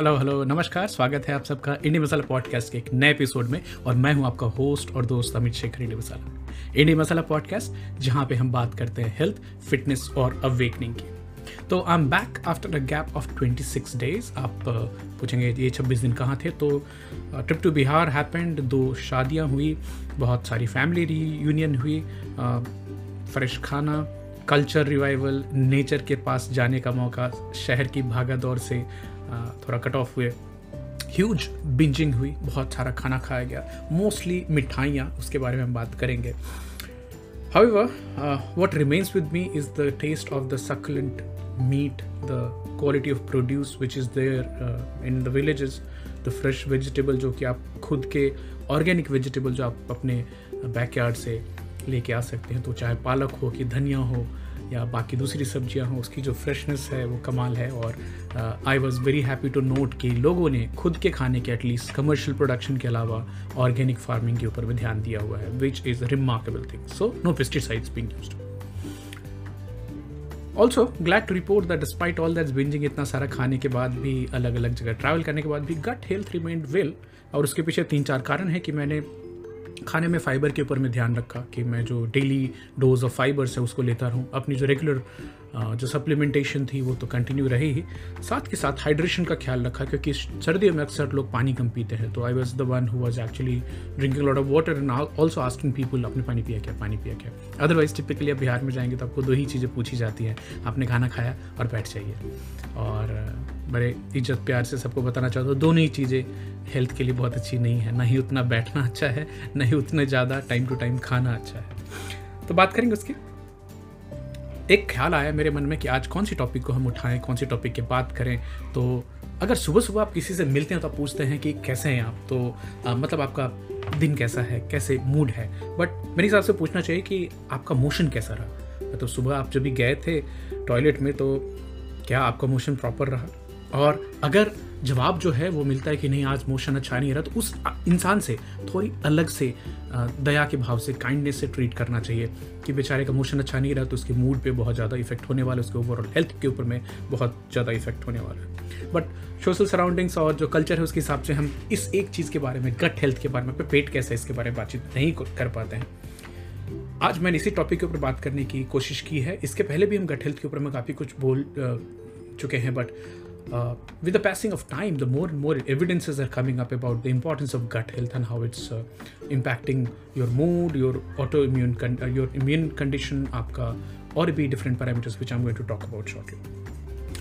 Hello hello नमस्कार स्वागत है आप सबका इंडिया मसाला पॉडकास्ट के एक नए एपिसोड में और मैं हूँ आपका होस्ट और दोस्त Amit Shekhar India Masala India Masala podcast जहाँ पे हम बात करते हैं हेल्थ फिटनेस और अवेकनिंग की। तो I am back after a gap of 26 days आप uh, पूछेंगे ये 26 दिन कहाँ थे? तो ट्रिप टू बिहार हैपेंड दो शादियाँ हुई बहुत सारी फैमिली रीयूनियन हुई फ्रेश uh, खाना कल्चर रिवाइवल नेचर के पास जाने का मौका शहर की भागा दौड़ से थोड़ा कट ऑफ़ हुए। ह्यूज बिंजिंग हुई, बहुत सारा खाना खाया गया। मोस्टली मिठाइयाँ, उसके बारे में हम बात करेंगे। However what remains with me is the taste of the succulent meat the quality of produce which is there in the villages the fresh vegetable जो कि आप खुद के ऑर्गेनिक वेजिटेबल जो आप अपने बैकयार्ड से लेके आ सकते हैं तो चाहे पालक हो कि धनिया हो या बाकी दूसरी सब्ज़ियाँ हों, उसकी जो फ्रेशनेस है, वो कमाल है और I was very happy to note कि लोगों ने खुद के खाने के एटलीस्ट कमर्शियल प्रोडक्शन के अलावा ऑर्गेनिक फ़ार्मिंग के ऊपर भी ध्यान दिया हुआ है which is remarkable thing so no pesticides being use also glad to report that despite all that's bingeing इतना सारा खाने के बाद भी अलग अलग जगह ट्रैवल करने के बाद भी गट हेल्थ रिमेंड वेल और उसके पीछे तीन चार कारण है कि मैंने खाने में फाइबर के ऊपर मैं ध्यान रखा कि मैं जो डेली डोज ऑफ़ फाइबर्स है, उसको लेता रहूँ। अपनी जो रेगुलर जो सप्लीमेंटेशन थी, वो तो कंटिन्यू रहे ही। साथ के साथ हाइड्रेशन का ख्याल रखा, क्योंकि सर्दियों में अक्सर लोग पानी कम पीते हैं। तो I was the one who was actually drinking lot of water and also asking people आपने पानी पिया क्या? पानी पिया क्या? अदरवाइज़ टिपिकली आप बिहार में जाएँगे तो आपको दो ही चीज़ें पूछी जाती हैं। आपने खाना खाया और बैठ जाइए। और बड़े इज़्ज़त प्यार से सबको बताना चाहता हूँ। दोनों ही चीज़ें हेल्थ के लिए बहुत अच्छी नहीं है। ना ही उतना बैठना अच्छा है ना ही उतने ज़्यादा टाइम टू टाइम खाना अच्छा है। तो बात करेंगे उसकी। एक ख्याल आया मेरे मन में कि आज कौन सी टॉपिक को हम उठाएँ कौन सी टॉपिक की बात करें। तो अगर सुबह सुबह आप किसी से मिलते हैं तो आप पूछते हैं कि कैसे हैं आप? तो आ, मतलब आपका दिन कैसा है कैसे मूड है? बट मेरे हिसाब से पूछना चाहिए कि आपका मोशन कैसा रहा? मतलब तो सुबह आप जब भी गए थे टॉयलेट में तो क्या आपका मोशन प्रॉपर रहा? और अगर जवाब जो है वो मिलता है कि नहीं, आज मोशन अच्छा नहीं रहा तो उस इंसान से थोड़ी अलग से दया के भाव से काइंडनेस से ट्रीट करना चाहिए कि बेचारे का मोशन अच्छा नहीं रहा तो उसके मूड पे बहुत ज़्यादा इफ़ेक्ट होने वाला है, उसके ओवरऑल हेल्थ के ऊपर में बहुत ज़्यादा इफ़ेक्ट होने वाला है। बट सोशल सराउंडिंग्स और जो कल्चर है, उसके हिसाब से हम इस एक चीज़ के बारे में गट हेल्थ के बारे में, पेट कैसा है, इसके बारे में बातचीत नहीं कर पाते हैं। आज मैंने इसी टॉपिक के ऊपर बात करने की कोशिश की है। इसके पहले भी हम गट हेल्थ के ऊपर में काफ़ी कुछ बोल चुके हैं but uh, with the passing of time, the more and more evidences are coming up about the importance of gut health and how it's uh, impacting your mood, your autoimmune, con- uh, your immune condition, आपका और भी different parameters which I'm going to talk about shortly.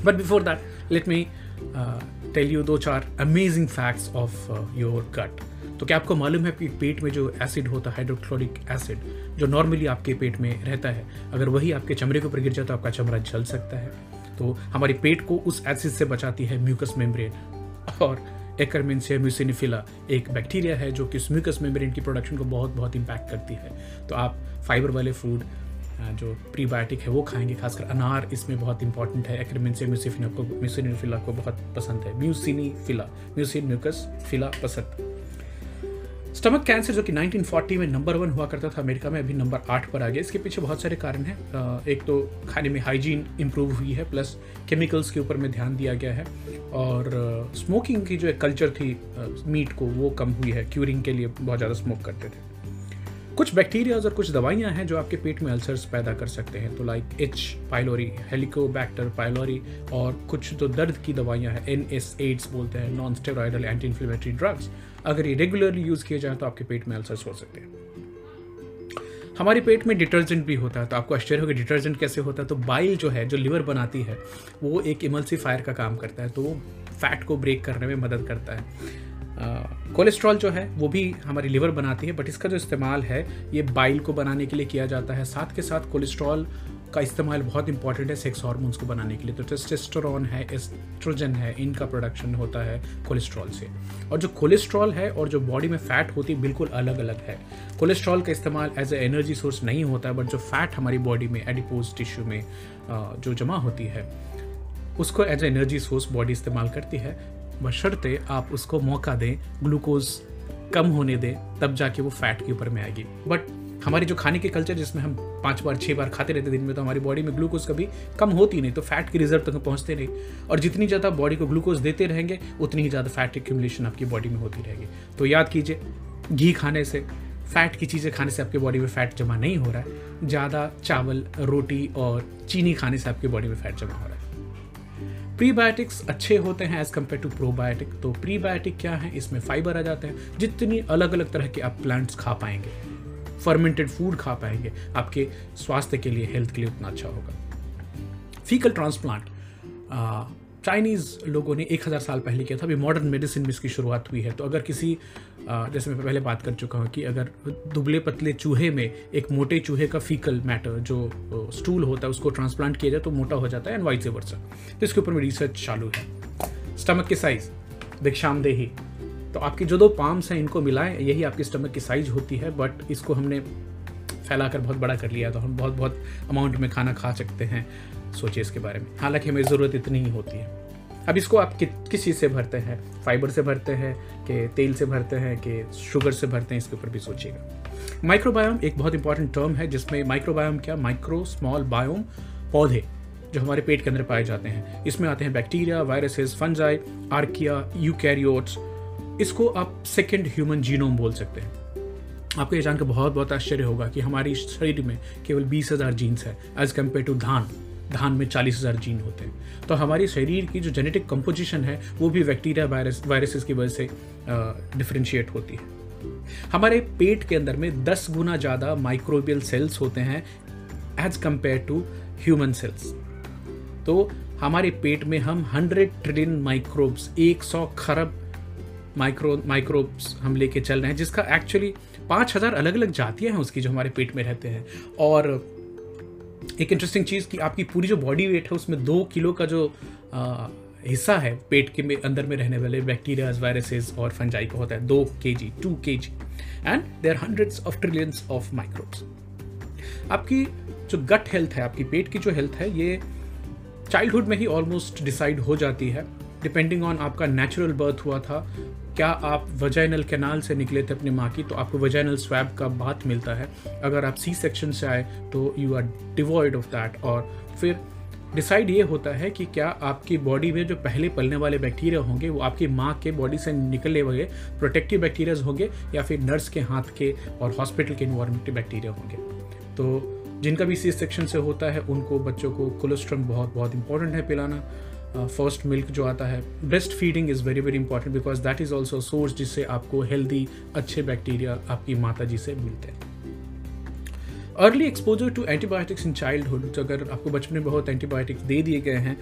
But before that, let me uh, tell you दो चार amazing facts of uh, your gut. तो क्या आपको मालूम है कि पेट में जो एसिड होता है हाइड्रोक्लोरिक एसिड जो नॉर्मली आपके पेट में रहता है अगर वही आपके चमड़े के ऊपर गिर जाए तो आपका चमड़ा जल सकता है तो हमारे पेट को उस एसिड से बचाती है म्यूकस मेम्ब्रेन और एकरमिनसिया म्यूसिनिफिला एक बैक्टीरिया है जो कि म्यूकस मेम्ब्रेन की प्रोडक्शन को बहुत बहुत इम्पैक्ट करती है। तो आप फाइबर वाले फ़ूड जो प्रीबायोटिक है वो खाएँगे, खासकर अनार इसमें बहुत इंपॉर्टेंट है। एक्रेमिनसिया म्यूसिफिना को म्यूसिनिफिला को बहुत पसंद है। म्यूसिनी फिला म्यूसिन म्यूकस फिला पसंद। स्टमक कैंसर जो कि 1940 में नंबर वन हुआ करता था अमेरिका में, अभी नंबर आठ पर आ गया। इसके पीछे बहुत सारे कारण हैं। एक तो खाने में हाइजीन इम्प्रूव हुई है प्लस केमिकल्स के ऊपर में ध्यान दिया गया है। और स्मोकिंग की जो एक कल्चर थी मीट को, वो कम हुई है। क्यूरिंग के लिए बहुत ज़्यादा स्मोक करते थे। कुछ बैक्टीरियाज और कुछ दवाइयाँ हैं जो आपके पेट में अल्सर्स पैदा कर सकते हैं। तो like H pylori Helicobacter pylori और कुछ तो दर्द की दवाइयाँ हैं। एन एस एड्स बोलते हैं non steroidal anti inflammatory drugs अगर ये रेगुलरली यूज़ किए जाए तो आपके पेट में अल्सर्स हो सकते हैं। हमारे पेट में डिटर्जेंट भी होता है तो आपको आश्चर्य होगा डिटर्जेंट कैसे होता है। तो बाइल जो है, जो लिवर बनाती है, वो एक इमल्सीफायर का काम करता है। तो वो फैट को ब्रेक करने में मदद करता है। कोलेस्ट्रॉल जो है, वो भी हमारी लिवर बनाती है बट इसका जो इस्तेमाल है, ये बाइल को बनाने के लिए किया जाता है। साथ के साथ कोलेस्ट्रॉल का इस्तेमाल बहुत इंपॉर्टेंट है सेक्स हार्मोन्स को बनाने के लिए। तो टेस्टेस्टोरॉन है एस्ट्रोजन है, इनका प्रोडक्शन होता है कोलेस्ट्रॉल से। और जो कोलेस्ट्रॉल है और जो बॉडी में फैट होती है, बिल्कुल अलग अलग है। कोलेस्ट्रॉल का इस्तेमाल एज ए एनर्जी सोर्स नहीं होता बट जो फैट हमारी बॉडी में एडिपोज टिश्यू में जो जमा होती है, उसको as a energy source body इस्तेमाल करती है। बशर्ते आप उसको मौका दें, ग्लूकोज कम होने दें, तब जाके वो फैट के ऊपर में आएगी। बट हमारी जो खाने के कल्चर जिसमें हम पाँच बार छः बार खाते रहते दिन में तो हमारी बॉडी में ग्लूकोज कभी कम होती नहीं तो फैट की रिज़र्व तक पहुँचते नहीं। और जितनी ज़्यादा बॉडी को ग्लूकोज देते रहेंगे, उतनी ही ज़्यादा फैट एक्यूमुलेशन आपकी बॉडी में होती रहेगी। तो याद कीजिए, घी खाने से फैट की चीज़ें खाने से आपकी बॉडी में फैट जमा नहीं हो रहा है। ज़्यादा चावल, रोटी और चीनी खाने से आपकी बॉडी में फैट जमा हो रहा है। प्रीबायोटिक्स अच्छे होते हैं एज कंपेयर टू प्रोबायोटिक तो प्रीबायोटिक क्या है? इसमें फाइबर आ जाते हैं। जितनी अलग अलग तरह के आप प्लांट्स खा पाएँगे फर्मेंटेड फ़ूड खा पाएँगे, आपके स्वास्थ्य के लिए हेल्थ के लिए उतना अच्छा होगा। फीकल ट्रांसप्लांट चाइनीज़ लोगों ने एक हज़ार साल पहले किया था। अभी मॉडर्न मेडिसिन में इसकी शुरुआत हुई है। तो अगर किसी जैसे मैं पहले बात कर चुका हूँ कि अगर दुबले पतले चूहे में एक मोटे चूहे का फीकल मैटर जो स्टूल होता है, उसको ट्रांसप्लांट किया जाए तो मोटा हो जाता है एंड वाइट से वर्सा तो इसके ऊपर में रिसर्च चालू है। स्टमक के साइज़ भिक्षामदेही। तो आपकी जो दो पाम्स हैं, इनको मिलाएँ, यही आपकी स्टमक की साइज़ होती है बट इसको हमने फैलाकर बहुत बड़ा कर लिया तो हम बहुत बहुत अमाउंट में खाना खा सकते हैं सोचिए इसके बारे में। हालाँकि हमें ज़रूरत इतनी ही होती है। अब इसको आप कि, किस चीज़ से भरते हैं? फाइबर से भरते हैं कि तेल से भरते हैं कि शुगर से भरते हैं? इसके ऊपर भी सोचिएगा। माइक्रोबायोम एक बहुत इंपॉर्टेंट टर्म है जिसमें माइक्रोबायोम क्या? माइक्रो स्मॉल बायोम पौधे जो हमारे पेट के अंदर पाए जाते हैं। इसमें आते हैं bacteria viruses fungi archaea eukaryotes इसको आप सेकेंड ह्यूमन जीनोम बोल सकते हैं। आपको ये जानकर बहुत बहुत आश्चर्य होगा कि हमारी शरीर में केवल बीस हज़ार जीन्स है एज कंपेयर टू धान। धान में चालीस हज़ार जीन होते हैं। तो हमारी शरीर की जो जेनेटिक कंपोजिशन है, वो भी बैक्टीरिया वायरस वायरसेस की वजह से डिफ्रेंशिएट होती है। हमारे पेट के अंदर में दस गुना ज़्यादा माइक्रोबियल सेल्स होते हैं as compare to human cells तो हमारे पेट में हम हंड्रेड ट्रिलियन माइक्रोब्स एक सौ खरब माइक्रो माइक्रोब्स हम लेके चल रहे हैं जिसका एक्चुअली पाँच हज़ार अलग अलग जातियाँ हैं उसकी जो हमारे पेट में रहते हैं। और एक इंटरेस्टिंग चीज़ कि आपकी पूरी जो बॉडी वेट है उसमें दो किलो का जो आ, हिस्सा है पेट के में अंदर में रहने वाले बैक्टीरियाज वायरसेस और फंजाई का होता है दो kg to kg and there hundreds of trillions of microbes आपकी जो गट हेल्थ है आपकी पेट की जो हेल्थ है ये चाइल्डहुड में ही ऑलमोस्ट डिसाइड हो जाती है। डिपेंडिंग ऑन आपका नेचुरल बर्थ हुआ था, क्या आप वजाइनल कैनाल से निकले थे अपनी माँ की तो आपको वजाइनल स्वैब का बात मिलता है। अगर आप सी सेक्शन से आए तो you are devoid of that और फिर डिसाइड ये होता है कि क्या आपकी बॉडी में जो पहले पलने वाले बैक्टीरिया होंगे, वो आपकी माँ के बॉडी से निकले हुए प्रोटेक्टिव बैक्टीरियाज होंगे या फिर नर्स के हाथ के और हॉस्पिटल के इन्वायरमेंट के बैक्टीरिया होंगे। तो जिनका भी सी सेक्शन से होता है, उनको बच्चों को कोलेस्ट्रॉल बहुत बहुत इंपॉर्टेंट है पिलाना। फ़र्स्ट uh, मिल्क जो आता है breastfeeding is very very important because that is also source जिससे आपको हेल्दी अच्छे बैक्टीरिया आपकी माता जी से मिलते हैं। Early exposure to antibiotics in childhood अगर आपको बचपन में बहुत एंटीबायोटिक्स दे दिए गए हैं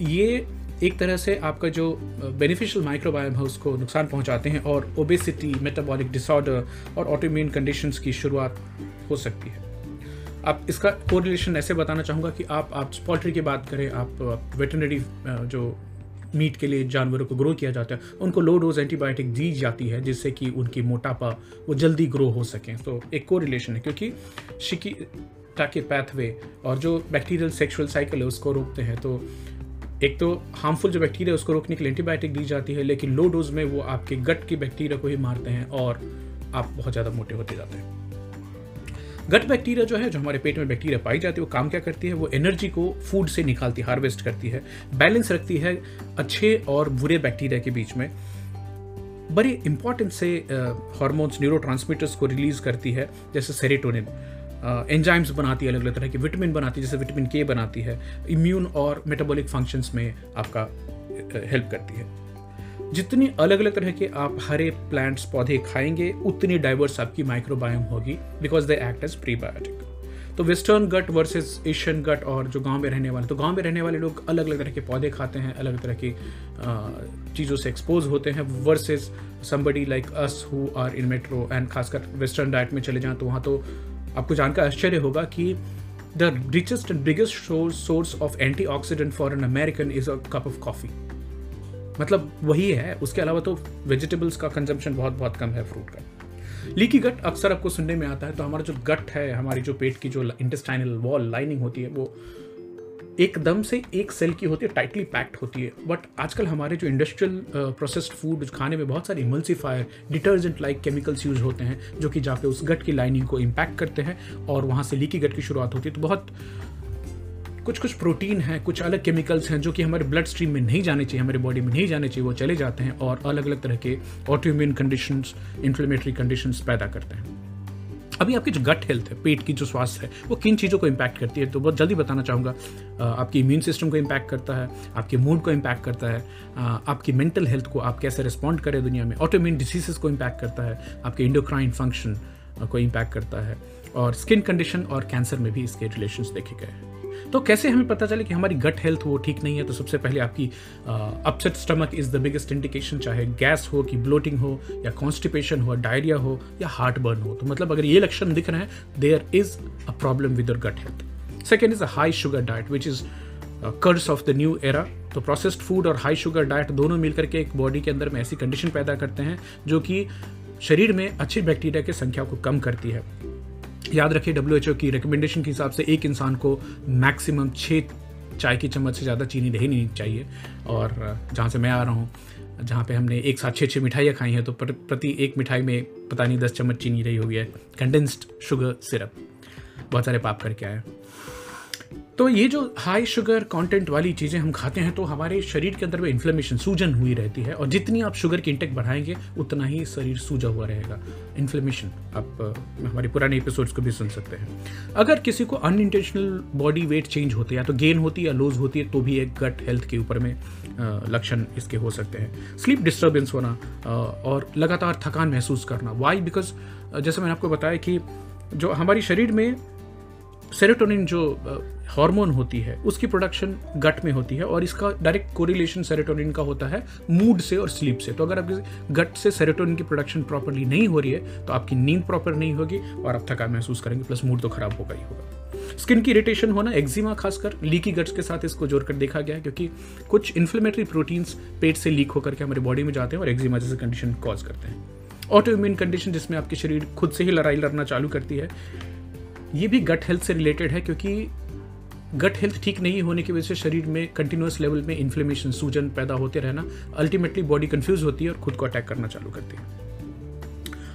ये एक तरह से आपका जो बेनिफिशियल माइक्रोबायोम है उसको नुकसान पहुंचाते हैं और ओबेसिटी मेटाबॉलिक डिसऑर्डर और ऑटोम्यून कंडीशंस की शुरुआत हो सकती है। आप इसका कोरिलेशन ऐसे बताना चाहूँगा कि आप आप पोल्ट्री की बात करें, आप वेटनरी जो मीट के लिए जानवरों को ग्रो किया जाता है, उनको लो डोज एंटीबायोटिक दी जाती है जिससे कि उनकी मोटापा वो जल्दी ग्रो हो सकें। तो एक को रिलेशन है, क्योंकि शिकी, ताकि पैथवे और जो बैक्टीरियल सेक्सुअल साइकिल है, उसको रोकते हैं। तो एक तो हार्मफुल जो बैक्टीरिया है, उसको रोकने के लिए एंटीबायोटिक दी जाती है, लेकिन लो डोज में वो आपके गट की बैक्टीरिया को ही मारते हैं और आप बहुत ज़्यादा मोटे होते जाते हैं। गट बैक्टीरिया जो है, जो हमारे पेट में बैक्टीरिया पाई जाती है, वो काम क्या करती है? वो एनर्जी को फ़ूड से निकालती है हार्वेस्ट करती है। बैलेंस रखती है अच्छे और बुरे बैक्टीरिया के बीच में। बड़े इंपॉर्टेंट से हार्मोन्स न्यूरो को रिलीज़ करती है, जैसे सेरेटोनिन एंजाइम्स बनाती है अलग अलग तरह की विटामिन बनाती है, जैसे विटामिन के बनाती है। इम्यून और मेटाबॉलिक फ़ंक्शंस में आपका हेल्प करती है। जितनी अलग अलग तरह के आप हरे प्लांट्स पौधे खाएँगे, उतनी डाइवर्स आपकी माइक्रोबायोम होगी because they act as prebiotic तो western gut versus Asian gut और जो गाँव में रहने वाले तो गाँव में रहने वाले लोग अलग अलग तरह के पौधे खाते हैं अलग तरह की चीज़ों से एक्सपोज होते हैं versus somebody like us who are in metro and खासकर वेस्टर्न डाइट में चले जाएँ तो वहाँ तो आपको जानकर आश्चर्य होगा कि the richest and biggest source of anti for an American is a cup of coffee मतलब वही है, उसके अलावा तो वेजिटेबल्स का कंजम्पशन बहुत बहुत कम है फ्रूट का। लीकी गट अक्सर आपको सुनने में आता है तो हमारा जो गट है, हमारी जो पेट की जो इंटेस्टाइनल वॉल लाइनिंग होती है, वो एकदम से एक सेल की होती है टाइटली पैक्ड होती है। बट आजकल हमारे जो इंडस्ट्रियल प्रोसेस्ड फ़ूड खाने में बहुत सारे emulsifier detergent like chemicals use होते हैं, जो कि जाके उस गट की लाइनिंग को इम्पैक्ट करते हैं, और वहाँ से लीकी गट की शुरुआत होती है। तो बहुत कुछ कुछ प्रोटीन हैं, कुछ अलग केमिकल्स हैं जो कि हमारे ब्लड स्ट्रीम में नहीं जाने चाहिए, हमारे बॉडी में नहीं जाने चाहिए, वो चले जाते हैं और अलग अलग तरह के ऑटोइम्यून कंडीशंस इन्फ्लेमेटरी कंडीशंस पैदा करते हैं। अभी आपकी जो गट हेल्थ है, पेट की जो स्वास्थ्य है, वो किन चीज़ों को इम्पैक्ट करती है? तो बहुत जल्दी बताना चाहूँगा आपकी इम्यून सिस्टम को इम्पैक्ट करता है, आपके मूड को इम्पैक्ट करता है आपकी मेंटल हेल्थ को आप कैसे रिस्पॉन्ड करें दुनिया में? ऑटोम्यून डिसीजेस को इम्पैक्ट करता है, आपके इंडोक्राइन फ़ंक्शन को इम्पैक्ट करता है। और स्किन कंडीशन और कैंसर में भी इसके रिलेशन देखे गए तो कैसे हमें पता चले कि हमारी गट हेल्थ वो ठीक नहीं है तो सबसे पहले आपकी upset stomach is the biggest indication चाहे गैस हो कि ब्लोटिंग हो, या कॉन्स्टिपेशन हो डायरिया हो, या हार्ट बर्न हो। तो मतलब अगर ये लक्षण दिख रहे हैं there is a problem with your gut health second is a high sugar diet which is curse of the new era तो प्रोसेस्ड फ़ूड और हाई शुगर डाइट दोनों मिलकर के एक बॉडी के अंदर में ऐसी कंडीशन पैदा करते हैं, जो कि शरीर में अच्छी बैक्टीरिया की संख्या को कम करती है। याद रखिए डब्ल्यू एच ओ की रिकमेंडेशन के हिसाब से एक इंसान को मैक्सिमम छः चाय की चम्मच से ज़्यादा चीनी नहीं चाहिए। और जहाँ से मैं आ रहा हूँ, जहाँ पे हमने एक साथ छः छः मिठाइयाँ खाई हैं तो प्रति एक मिठाई में पता नहीं दस चम्मच चीनी रही हुई है कंडेंस्ड शुगर सिरप। बहुत सारे पाप करके आए। तो ये जो हाई शुगर कंटेंट वाली चीज़ें हम खाते हैं तो हमारे शरीर के अंदर में इन्फ्लेमेशन सूजन हुई रहती है और जितनी आप शुगर की इंटेक बढ़ाएँगे, उतना ही शरीर सूजा हुआ रहेगा। इन्फ्लेमेशन आप हमारे पुराने एपिसोड्स को भी सुन सकते हैं। अगर किसी को अनइंटेंशनल बॉडी वेट चेंज होते या तो गेन होती या लूज होती है तो भी एक गट हेल्थ के ऊपर में लक्षण इसके हो सकते हैं। स्लीप डिस्टर्बेंस होना और लगातार थकान महसूस करना। वाई बिकॉज़ जैसे मैंने आपको बताया कि जो हमारी शरीर में सेरोटोनिन जो हार्मोन होती है, उसकी प्रोडक्शन गट में होती है और इसका डायरेक्ट कोरिलेशन सेरोटोनिन का होता है मूड से और स्लीप से। तो अगर आपकी गट से सेरोटोनिन की प्रोडक्शन प्रॉपरली नहीं हो रही है तो आपकी नींद प्रॉपर नहीं होगी और आप थकान महसूस करेंगे प्लस मूड तो खराब होगा ही होगा। स्किन की इरिटेशन होना एक्जिमा खासकर लीकी गट्स के साथ इसको जोड़कर देखा गया है, क्योंकि कुछ इन्फ्लेमेटरी प्रोटीन्स पेट से लीक होकर के हमारे बॉडी में जाते हैं और एक्जिमा जैसे कंडीशन कॉज करते हैं। ऑटो इम्यून कंडीशन जिसमें आपके शरीर खुद से ही लड़ाई लड़ना चालू करती है ये भी गट हेल्थ से रिलेटेड है क्योंकि गट हेल्थ ठीक नहीं होने की वजह से शरीर में कंटिन्यूस लेवल में इन्फ्लेमेशन सूजन पैदा होते रहना अल्टीमेटली बॉडी कन्फ्यूज़ होती है और खुद को अटैक करना चालू करती है।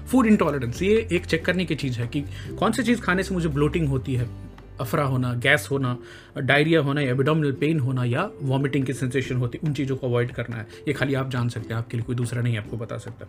फ़ूड इंटॉलरेंस ये एक चेक करने की चीज़ है कि कौन सी चीज़ खाने से मुझे ब्लोटिंग होती है? अफरा होना, गैस होना, डायरिया होना या एबिडोमिनल पेन होना या वॉमिटिंग की सेंसेशन होती, उन चीज़ों को अवॉइड करना है। ये खाली आप जान सकते हैं, आपके लिए कोई दूसरा नहीं आपको बता सकता।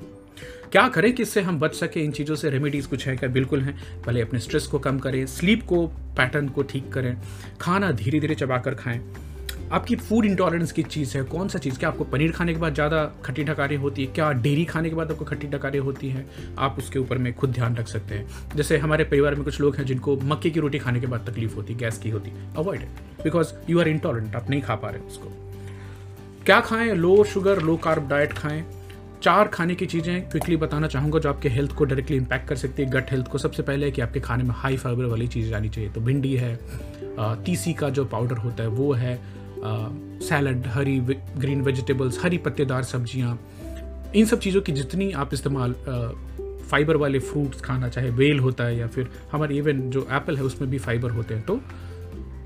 क्या करें कि इससे हम बच सकें? इन चीज़ों से रेमेडीज़ कुछ है क्या? बिल्कुल हैं। पहले अपने स्ट्रेस को कम करें स्लीप को पैटर्न को ठीक करें। खाना धीरे धीरे चबा कर खाएँ। आपकी फ़ूड इंटॉलरेंस की चीज़ है? कौन सा चीज़? क्या आपको पनीर खाने के बाद ज़्यादा खट्टी ढकारी होती है? क्या डेयरी खाने के बाद आपको खट्टी ढकारी होती है? आप उसके ऊपर में खुद ध्यान रख सकते हैं। जैसे हमारे परिवार में कुछ लोग हैं जिनको मक्के की रोटी खाने के बाद तकलीफ़ होती है गैस की होती। Avoid because you are intolerant आप नहीं खा पा रहे उसको। क्या खाएँ? Low sugar low carb diet खाएँ। चार खाने की चीज़ें क्विकली बताना चाहूँगा जो आपके हेल्थ को डायरेक्टली इंपैक्ट कर सकती है। गट हेल्थ को सबसे पहले है कि आपके खाने में हाई फाइबर वाली चीज़ जानी चाहिए। तो भिंडी है तीसी का जो पाउडर होता है, वो है। सैलड हरी ग्रीन वेजिटेबल्स हरी पत्तेदार सब्ज़ियाँ, इन सब चीज़ों की जितनी आप इस्तेमाल फाइबर वाले फ्रूट्स खाना चाहे वेल होता है या फिर हमारे इवन जो एप्पल है उसमें भी फाइबर होते हैं तो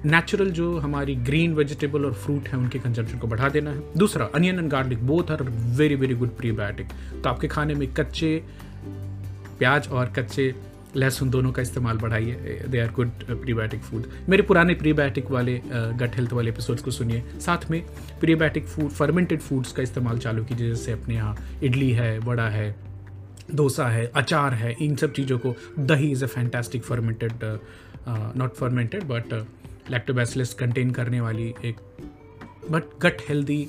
नेचुरल जो हमारी ग्रीन वेजिटेबल और फ्रूट है उनके कंजम्पशन को बढ़ा देना है। दूसरा onion and garlic both are very very good prebiotic तो आपके खाने में कच्चे प्याज और कच्चे लहसुन दोनों का इस्तेमाल बढ़ाइए they are good prebiotic food मेरे पुराने प्रीबायोटिक वाले गट uh, हेल्थ वाले एपिसोड्स को सुनिए। साथ में प्रीबायोटिक फ़ूड फर्मेंटेड फूड्स का इस्तेमाल चालू कीजिए जैसे अपने यहाँ इडली है वड़ा है डोसा है अचार है इन सब चीज़ों को। Dahi is a fantastic fermented not fermented but lactobacillus contain करने वाली एक बट गट हेल्दी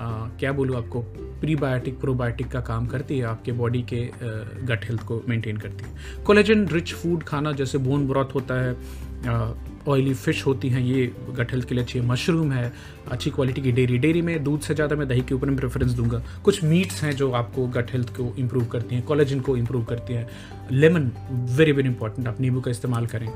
क्या बोलूँ आपको? प्रीबायोटिक प्रोबायोटिक का काम करती है, आपके बॉडी के गट हेल्थ को मेंटेन करती है। कोलेजन रिच फ़ूड खाना जैसे बोन ब्रॉथ होता है ऑयली फ़िश होती हैं, ये गट हेल्थ के लिए अच्छी है। मशरूम है, अच्छी क्वालिटी की डेयरी डेयरी में दूध से ज़्यादा मैं दही के ऊपर प्रेफरेंस दूँगा। कुछ मीट्स हैं जो आपको गट हेल्थ को इम्प्रूव करती हैं कोलेजन को इम्प्रूव करती हैं। लेमन वेरी वेरी इंपॉर्टेंट आप नींबू का इस्तेमाल करें।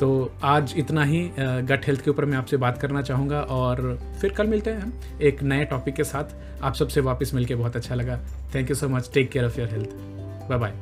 तो आज इतना ही गट हेल्थ के ऊपर मैं आपसे बात करना चाहूँगा और फिर कल मिलते हैं हम एक नए टॉपिक के साथ। आप सबसे वापस मिलके बहुत अच्छा लगा। Thank you so much take care of your health bye bye